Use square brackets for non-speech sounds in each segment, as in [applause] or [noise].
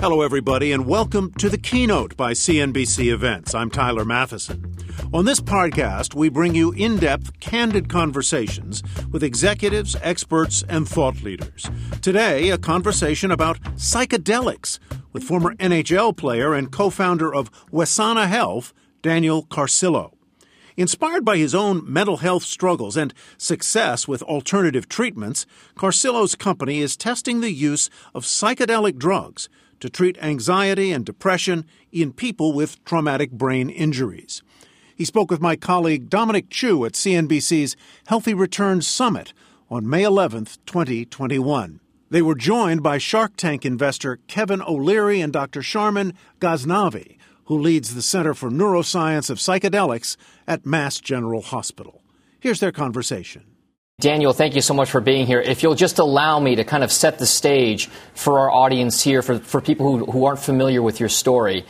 Hello, everybody, and welcome to the keynote by CNBC Events. I'm Tyler Mathisen. On this podcast, we bring you in depth, candid conversations with executives, experts, and thought leaders. Today, a conversation about psychedelics with former NHL player and co founder of Wesana Health, Daniel Carcillo. Inspired by his own mental health struggles and success with alternative treatments, Carcillo's company is testing the use of psychedelic drugs to treat anxiety and depression in people with traumatic brain injuries. He spoke with my colleague Dominic Chu at CNBC's Healthy Returns Summit on May 11, 2021. They were joined by Shark Tank investor Kevin O'Leary and Dr. Sharmin Ghaznavi, who leads the Center for Neuroscience of Psychedelics at Mass General Hospital. Here's their conversation. Daniel, thank you so much for being here. If you'll just allow me to kind of set the stage for our audience here, for, for people who, who aren't familiar with your story.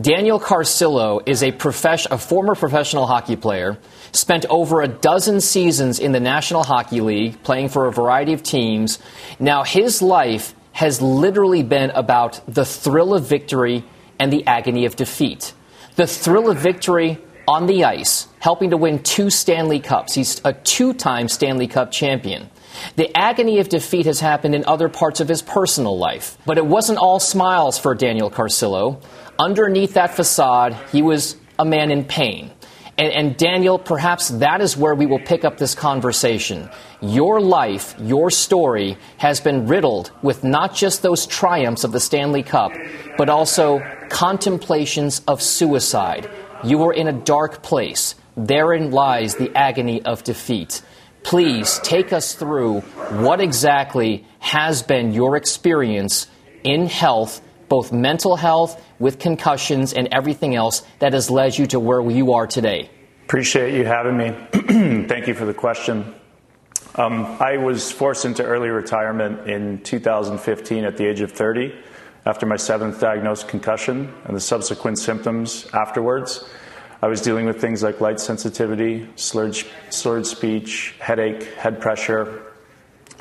Daniel Carcillo is a, a former professional hockey player, spent over a dozen seasons in the National Hockey League, playing for a variety of teams. Now, his life has literally been about the thrill of victory and the agony of defeat. The thrill of victory on the ice, helping to win two Stanley Cups. He's a two time Stanley Cup champion. The agony of defeat has happened in other parts of his personal life. But it wasn't all smiles for Daniel Carcillo. Underneath that facade, he was a man in pain. And, and, Daniel, perhaps that is where we will pick up this conversation. Your life, your story, has been riddled with not just those triumphs of the Stanley Cup, but also contemplations of suicide, you are in a dark place. Therein lies the agony of defeat. Please take us through what exactly has been your experience in health, both mental health with concussions and everything else that has led you to where you are today. Appreciate you having me. [clears throat] Thank you for the question. Um, I was forced into early retirement in 2015 at the age of 30 after my seventh diagnosed concussion and the subsequent symptoms afterwards. I was dealing with things like light sensitivity, slurred, slurred speech, headache, head pressure,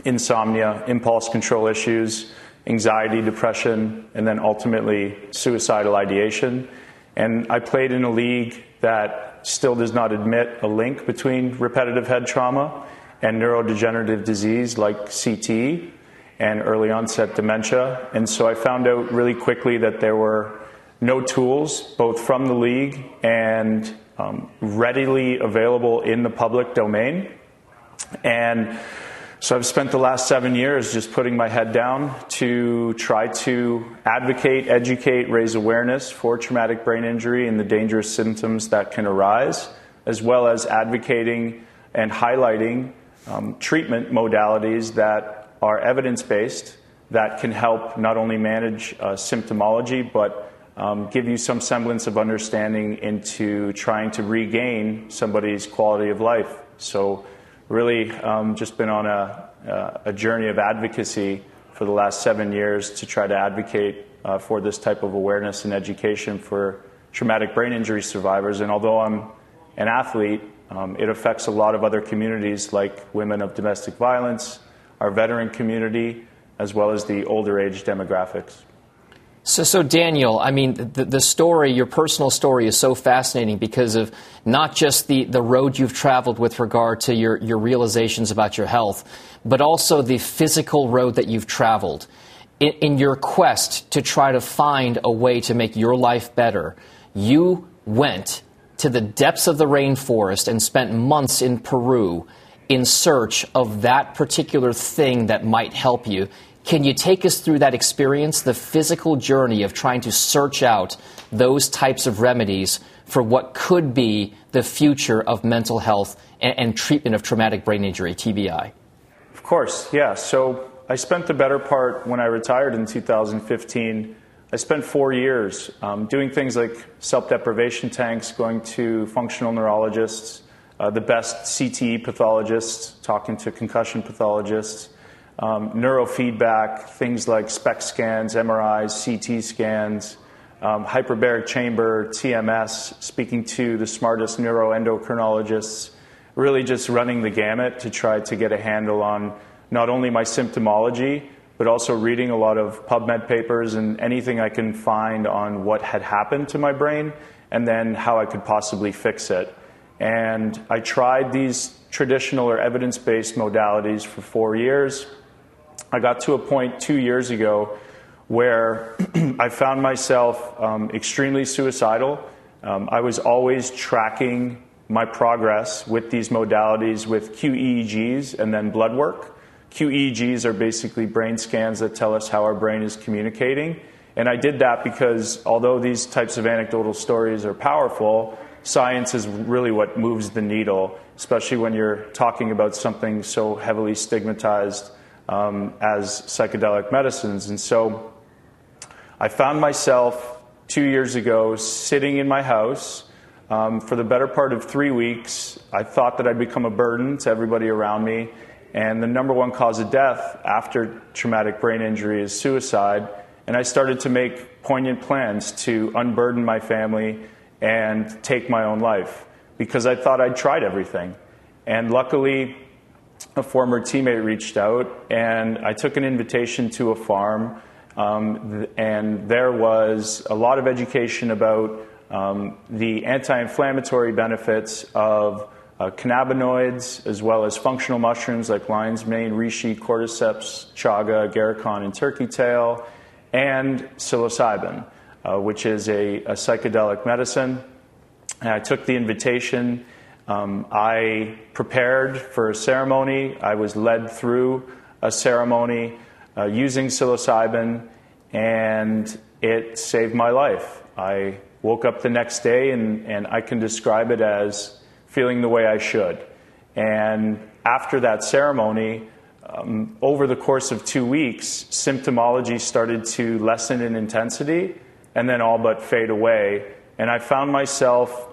insomnia, impulse control issues, anxiety, depression, and then ultimately suicidal ideation. And I played in a league that still does not admit a link between repetitive head trauma and neurodegenerative disease like CTE and early onset dementia. And so I found out really quickly that there were no tools, both from the league and um, readily available in the public domain. And so I've spent the last seven years just putting my head down to try to advocate, educate, raise awareness for traumatic brain injury and the dangerous symptoms that can arise, as well as advocating and highlighting um, treatment modalities that are evidence based that can help not only manage uh, symptomology, but um, give you some semblance of understanding into trying to regain somebody's quality of life. So, really, um, just been on a, uh, a, journey of advocacy for the last seven years to try to advocate uh, for this type of awareness and education for traumatic brain injury survivors. And although I'm an athlete, um, it affects a lot of other communities like women of domestic violence, our veteran community, as well as the older age demographics. So, so Daniel, I mean, the, the story, your personal story is so fascinating because of not just the, the road you've traveled with regard to your, your realizations about your health, but also the physical road that you've traveled in, in your quest to try to find a way to make your life better. You went to the depths of the rainforest and spent months in Peru in search of that particular thing that might help you. Can you take us through that experience, the physical journey of trying to search out those types of remedies for what could be the future of mental health and, and treatment of traumatic brain injury, TBI? Of course, yeah. So I spent the better part when I retired in 2015. I spent four years um, doing things like self deprivation tanks, going to functional neurologists, uh, the best CTE pathologists, talking to concussion pathologists, um, neurofeedback, things like SPECT scans, MRIs, CT scans, um, hyperbaric chamber, TMS, speaking to the smartest neuroendocrinologists, really just running the gamut to try to get a handle on not only my symptomology, but also reading a lot of PubMed papers and anything I can find on what had happened to my brain and then how I could possibly fix it. And I tried these traditional or evidence based modalities for four years. I got to a point two years ago where [clears throat] I found myself um, extremely suicidal. Um, I was always tracking my progress with these modalities with QEEGs and then blood work. QEEGs are basically brain scans that tell us how our brain is communicating. And I did that because although these types of anecdotal stories are powerful, science is really what moves the needle, especially when you're talking about something so heavily stigmatized um, as psychedelic medicines. And so I found myself two years ago sitting in my house. Um, for the better part of three weeks, I thought that I'd become a burden to everybody around me. And the number one cause of death after traumatic brain injury is suicide. And I started to make poignant plans to unburden my family and take my own life because I thought I'd tried everything. And luckily, a former teammate reached out, and I took an invitation to a farm, um, and there was a lot of education about um, the anti inflammatory benefits of uh, cannabinoids as well as functional mushrooms like lion's mane, reishi, cordyceps, chaga, agarikon, and turkey tail, and psilocybin uh, which is a, a, psychedelic medicine. And I took the invitation. Um, I prepared for a ceremony. I was led through a ceremony uh, using psilocybin, and it saved my life. I woke up the next day, and, and I can describe it as feeling the way I should. And after that ceremony, um, over the course of two weeks, symptomology started to lessen in intensity and then all but fade away. And I found myself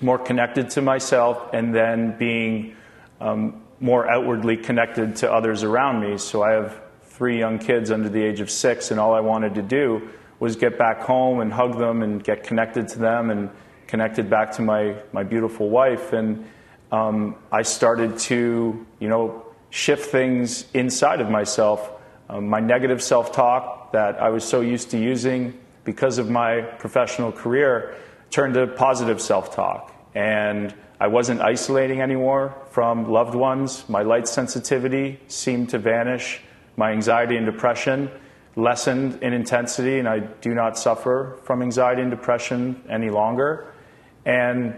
more connected to myself and then being um, more outwardly connected to others around me. So I have three young kids under the age of six, and all I wanted to do was get back home and hug them and get connected to them and connected back to my, my beautiful wife. And um, I started to, you know, shift things inside of myself. Um, my negative self talk that I was so used to using because of my professional career, turned to positive self talk. And I wasn't isolating anymore from loved ones. My light sensitivity seemed to vanish. My anxiety and depression lessened in intensity, and I do not suffer from anxiety and depression any longer. And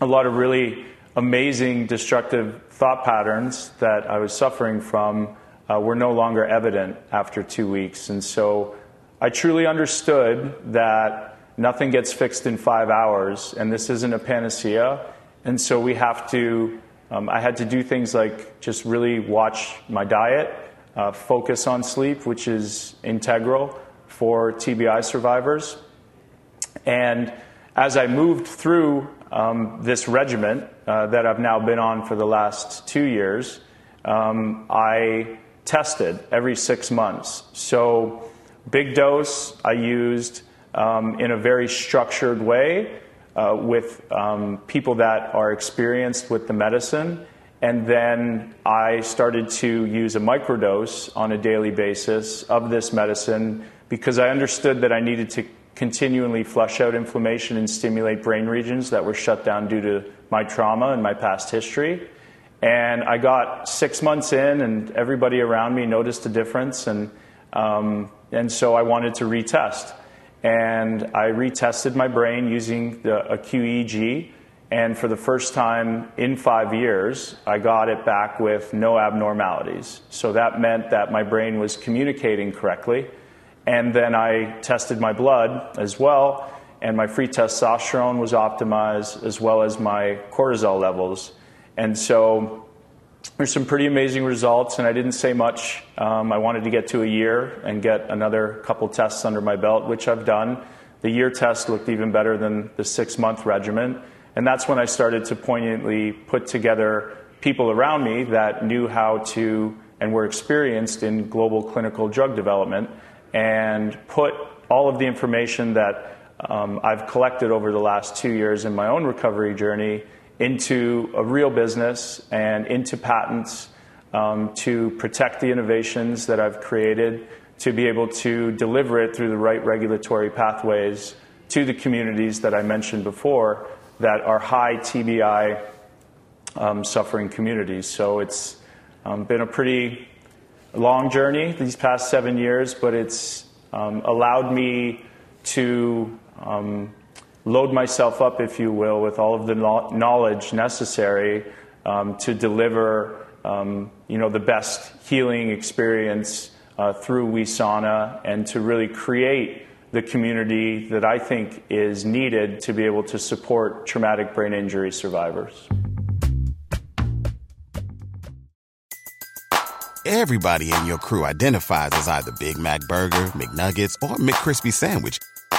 a lot of really amazing destructive thought patterns that I was suffering from uh, were no longer evident after two weeks. And so I truly understood that nothing gets fixed in five hours, and this isn't a panacea. And so we have to, um, I had to do things like just really watch my diet, uh, focus on sleep, which is integral for TBI survivors. And as I moved through um, this regimen uh, that I've now been on for the last two years, um, I tested every six months. So Big dose I used um, in a very structured way uh, with um, people that are experienced with the medicine. And then I started to use a microdose on a daily basis of this medicine because I understood that I needed to continually flush out inflammation and stimulate brain regions that were shut down due to my trauma and my past history. And I got six months in, and everybody around me noticed a difference. And um, and so I wanted to retest. And I retested my brain using the, a QEEG. And for the first time in five years, I got it back with no abnormalities. So that meant that my brain was communicating correctly. And then I tested my blood as well, and my free testosterone was optimized, as well as my cortisol levels. And so there's some pretty amazing results, and I didn't say much. Um, I wanted to get to a year and get another couple tests under my belt, which I've done. The year test looked even better than the six month regimen. And that's when I started to poignantly put together people around me that knew how to and were experienced in global clinical drug development and put all of the information that um, I've collected over the last two years in my own recovery journey into a real business and into patents um, to protect the innovations that I've created, to be able to deliver it through the right regulatory pathways to the communities that I mentioned before that are high TBI um, suffering communities. So it's um, been a pretty long journey these past seven years, but it's um, allowed me to um, load myself up, if you will, with all of the knowledge necessary um, to deliver, um, you know, the best healing experience uh, through WeSana and to really create the community that I think is needed to be able to support traumatic brain injury survivors. Everybody in your crew identifies as either Big Mac Burger, McNuggets, or McCrispy Sandwich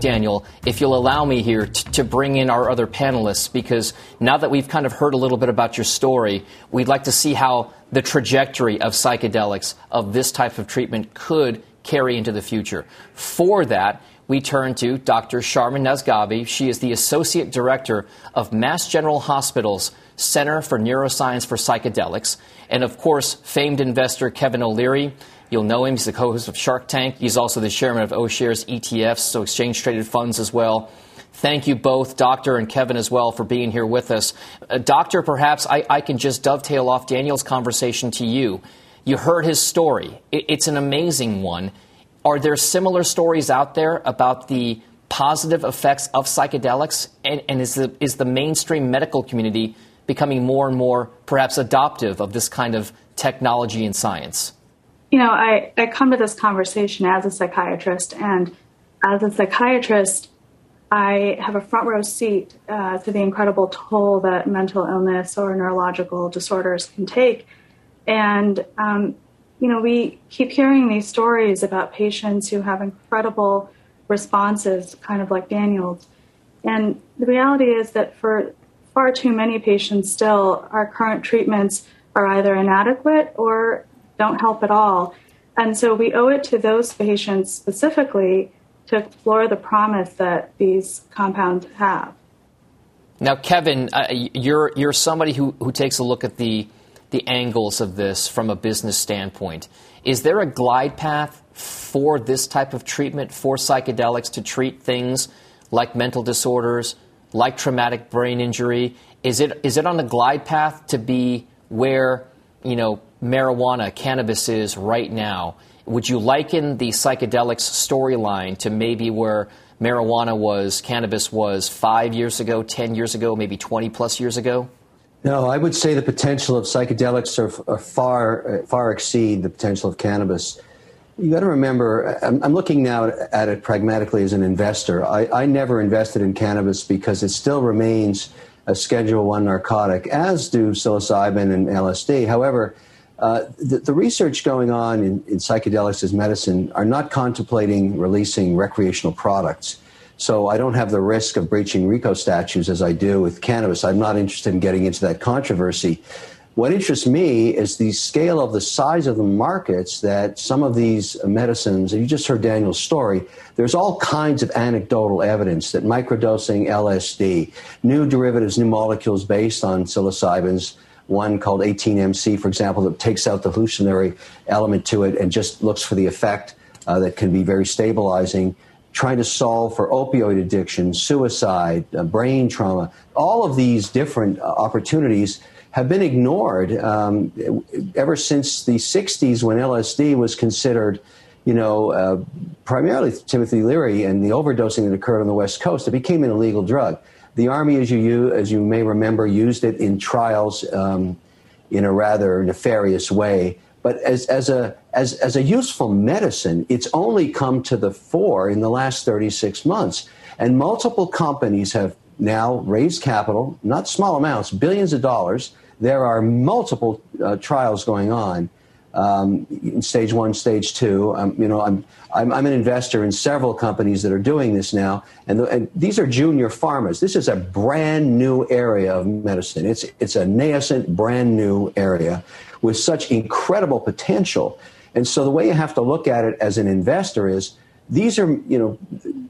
Daniel, if you'll allow me here t- to bring in our other panelists, because now that we've kind of heard a little bit about your story, we'd like to see how the trajectory of psychedelics, of this type of treatment, could carry into the future. For that, we turn to Dr. Sharmin Nazghabi. She is the Associate Director of Mass General Hospital's Center for Neuroscience for Psychedelics. And of course, famed investor Kevin O'Leary You'll know him. He's the co-host of Shark Tank. He's also the chairman of O-Shares ETFs, so exchange traded funds as well. Thank you both, Doctor and Kevin, as well, for being here with us. Uh, Doctor, perhaps I, I, can just dovetail off Daniel's conversation to you. You heard his story. It, it's an amazing one. Are there similar stories out there about the positive effects of psychedelics? And, and is, the, is the mainstream medical community becoming more and more, perhaps, adoptive of this kind of technology and science? you know, I, I come to this conversation as a psychiatrist, and as a psychiatrist, I have a front row seat uh, to the incredible toll that mental illness or neurological disorders can take. And, um, you know, we keep hearing these stories about patients who have incredible responses, kind of like Daniel's. And the reality is that for far too many patients still, our current treatments are either inadequate or don't help at all. And so we owe it to those patients specifically to explore the promise that these compounds have. Now, Kevin, uh, you're you're somebody who, who takes a look at the the angles of this from a business standpoint. Is there a glide path for this type of treatment for psychedelics to treat things like mental disorders, like traumatic brain injury? Is it is it on the glide path to be where you know marijuana, cannabis is right now. Would you liken the psychedelics storyline to maybe where marijuana was, cannabis was five years ago, 10 years ago, maybe 20 plus years ago? No, I would say the potential of psychedelics are, are far, far exceed the potential of cannabis. You got to remember, I'm, I'm, looking now at it pragmatically as an investor. I, I never invested in cannabis because it still remains a Schedule One narcotic, as do psilocybin and LSD. However, uh, the, the, research going on in, in, psychedelics as medicine are not contemplating releasing recreational products. So I don't have the risk of breaching RICO statutes as I do with cannabis. I'm not interested in getting into that controversy. What interests me is the scale of the size of the markets that some of these medicines, and you just heard Daniel's story, there's all kinds of anecdotal evidence that microdosing LSD, new derivatives, new molecules based on psilocybins, one called 18MC, for example, that takes out the hallucinatory element to it and just looks for the effect uh, that can be very stabilizing. Trying to solve for opioid addiction, suicide, uh, brain trauma, all of these different uh, opportunities have been ignored um, ever since the 60s when LSD was considered, you know, uh, primarily Timothy Leary and the overdosing that occurred on the West Coast. It became an illegal drug. The Army, as you, as you may remember, used it in trials um, in a rather nefarious way. But as, as, a, as, as a useful medicine, it's only come to the fore in the last 36 months. And multiple companies have now raised capital, not small amounts, billions of dollars. There are multiple uh, trials going on um, in stage one, stage two. Um, you know, I'm, I'm, I'm, an investor in several companies that are doing this now, and, the, and, these are junior pharmas. This is a brand new area of medicine. It's, it's a nascent, brand new area with such incredible potential. And so the way you have to look at it as an investor is these are, you know,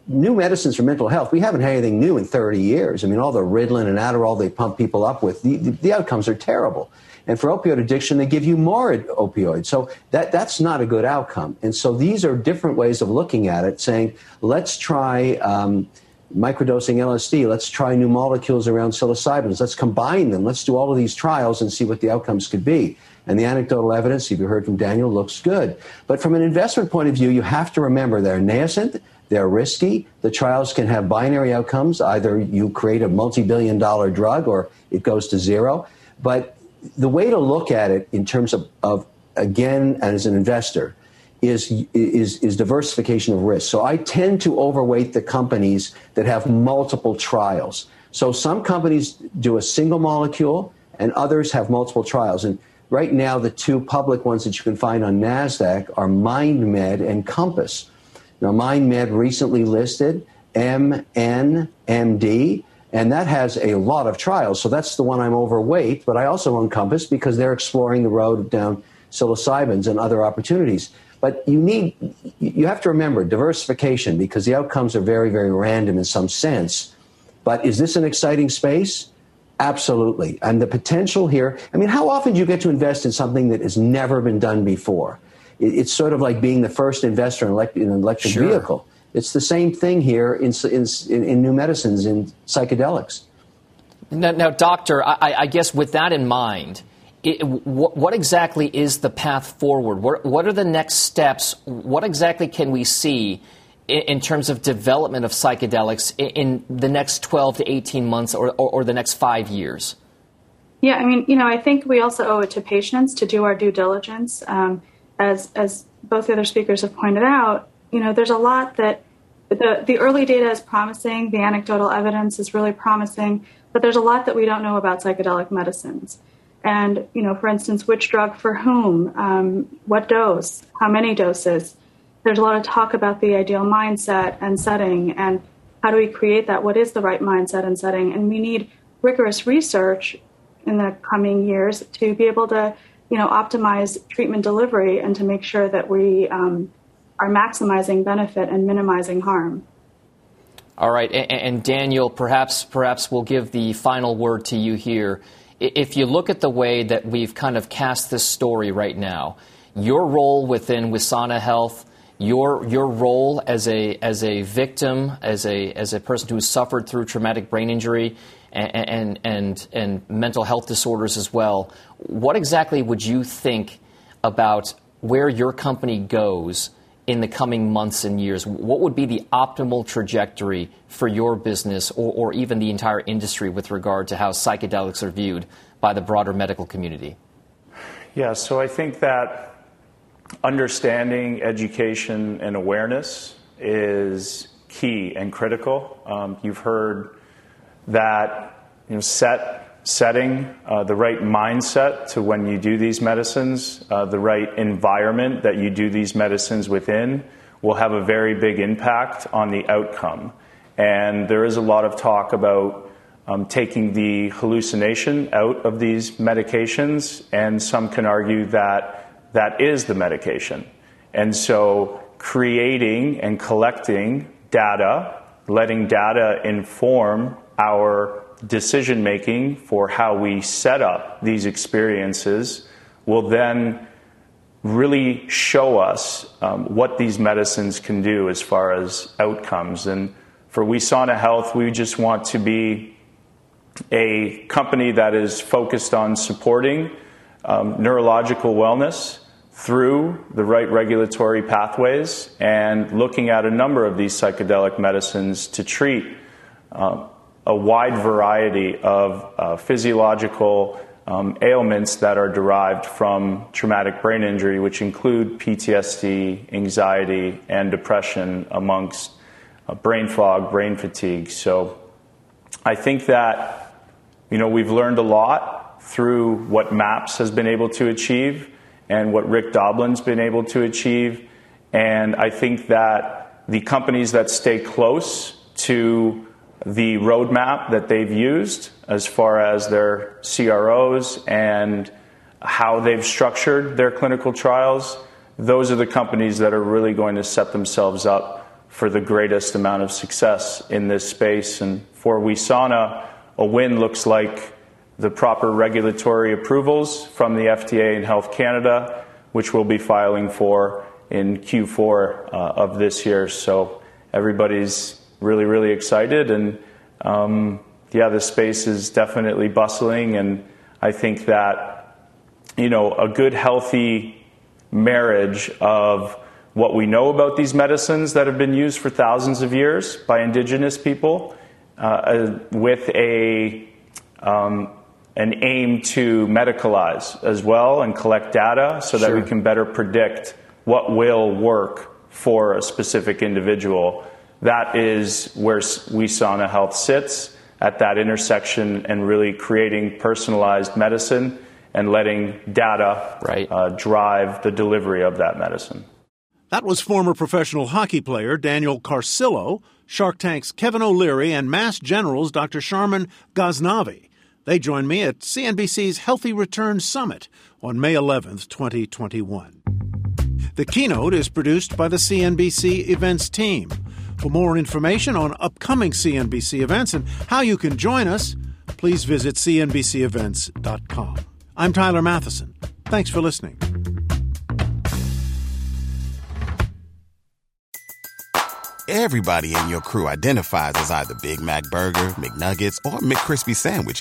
new medicines for mental health. We haven't had anything new in 30 years. I mean, all the Ritalin and Adderall they pump people up with, the, the, outcomes are terrible. And for opioid addiction, they give you more opioids. So that, that's not a good outcome. And so these are different ways of looking at it, saying, let's try um, microdosing LSD, let's try new molecules around psilocybins, let's combine them, let's do all of these trials and see what the outcomes could be. And the anecdotal evidence, if you heard from Daniel, looks good. But from an investment point of view, you have to remember they're nascent, they're risky. The trials can have binary outcomes. Either you create a multi billion dollar drug or it goes to zero. But the way to look at it in terms of, of again, as an investor, is, is, is diversification of risk. So I tend to overweight the companies that have multiple trials. So some companies do a single molecule and others have multiple trials. And right now, the two public ones that you can find on NASDAQ are MindMed and Compass. Now, MindMed recently listed MNMD and that has a lot of trials. So that's the one I'm overweight, but I also own Compass because they're exploring the road down psilocybins and other opportunities. But you need, you have to remember diversification because the outcomes are very, very random in some sense. But is this an exciting space? Absolutely. And the potential here, I mean, how often do you get to invest in something that has never been done before? It's sort of like being the first investor in, an electric sure. vehicle. It's the same thing here in, in, in new medicines, in psychedelics. Now, now doctor, I, I, guess with that in mind, it, what, what, exactly is the path forward? What, what, are the next steps? What exactly can we see in, terms of development of psychedelics in, in, the next 12 to 18 months or, or, or the next five years? Yeah, I mean, you know, I think we also owe it to patients to do our due diligence. Um, as as both the other speakers have pointed out, you know, there's a lot that the, the early data is promising, the anecdotal evidence is really promising, but there's a lot that we don't know about psychedelic medicines. And, you know, for instance, which drug for whom, um, what dose, how many doses. There's a lot of talk about the ideal mindset and setting and how do we create that? What is the right mindset and setting? And we need rigorous research in the coming years to be able to, you know, optimize treatment delivery and to make sure that we um, are maximizing benefit and minimizing harm. All right, and, and, Daniel, perhaps perhaps we'll give the final word to you here. If you look at the way that we've kind of cast this story right now, your role within Wesana Health, your your role as a as a victim, as a as a person who suffered through traumatic brain injury and and and, and mental health disorders as well. What exactly would you think about where your company goes? in the coming months and years? What would be the optimal trajectory for your business or, or, even the entire industry with regard to how psychedelics are viewed by the broader medical community? Yeah, so I think that understanding, education, and awareness is key and critical. Um, you've heard that you know, set setting, uh, the right mindset to when you do these medicines, uh, the right environment that you do these medicines within will have a very big impact on the outcome. And there is a lot of talk about um, taking the hallucination out of these medications, and some can argue that that is the medication. And so, creating and collecting data, letting data inform our decision making for how we set up these experiences will then really show us um, what these medicines can do as far as outcomes. And for Wesana Health, we just want to be a company that is focused on supporting um, neurological wellness through the right regulatory pathways and looking at a number of these psychedelic medicines to treat uh, a wide variety of uh, physiological um, ailments that are derived from traumatic brain injury, which include PTSD, anxiety, and depression, amongst uh, brain fog, brain fatigue. So I think that you know we've learned a lot through what MAPS has been able to achieve and what Rick Doblin's been able to achieve. And I think that the companies that stay close to the roadmap that they've used as far as their CROs and how they've structured their clinical trials, those are the companies that are really going to set themselves up for the greatest amount of success in this space. And for WeSana, a win looks like the proper regulatory approvals from the FDA and Health Canada, which we'll be filing for in Q4 uh, of this year. So everybody's really, really excited. And um, yeah, the space is definitely bustling. And I think that, you know, a good, healthy marriage of what we know about these medicines that have been used for thousands of years by indigenous people uh, uh with a um, an aim to medicalize as well and collect data so that we can better predict what will work for a specific individual. That is where WeSana Health sits at that intersection and really creating personalized medicine and letting data right. uh, drive the delivery of that medicine. That was former professional hockey player Daniel Carcillo, Shark Tank's Kevin O'Leary, and Mass General's Dr. Sharmin Ghaznavi. They join me at CNBC's Healthy Return Summit on May 11th, 2021. The keynote is produced by the CNBC Events team. For more information on upcoming CNBC events and how you can join us, please visit CNBCEvents.com. I'm Tyler Mathisen. Thanks for listening. Everybody in your crew identifies as either Big Mac Burger, McNuggets, or McCrispy Sandwich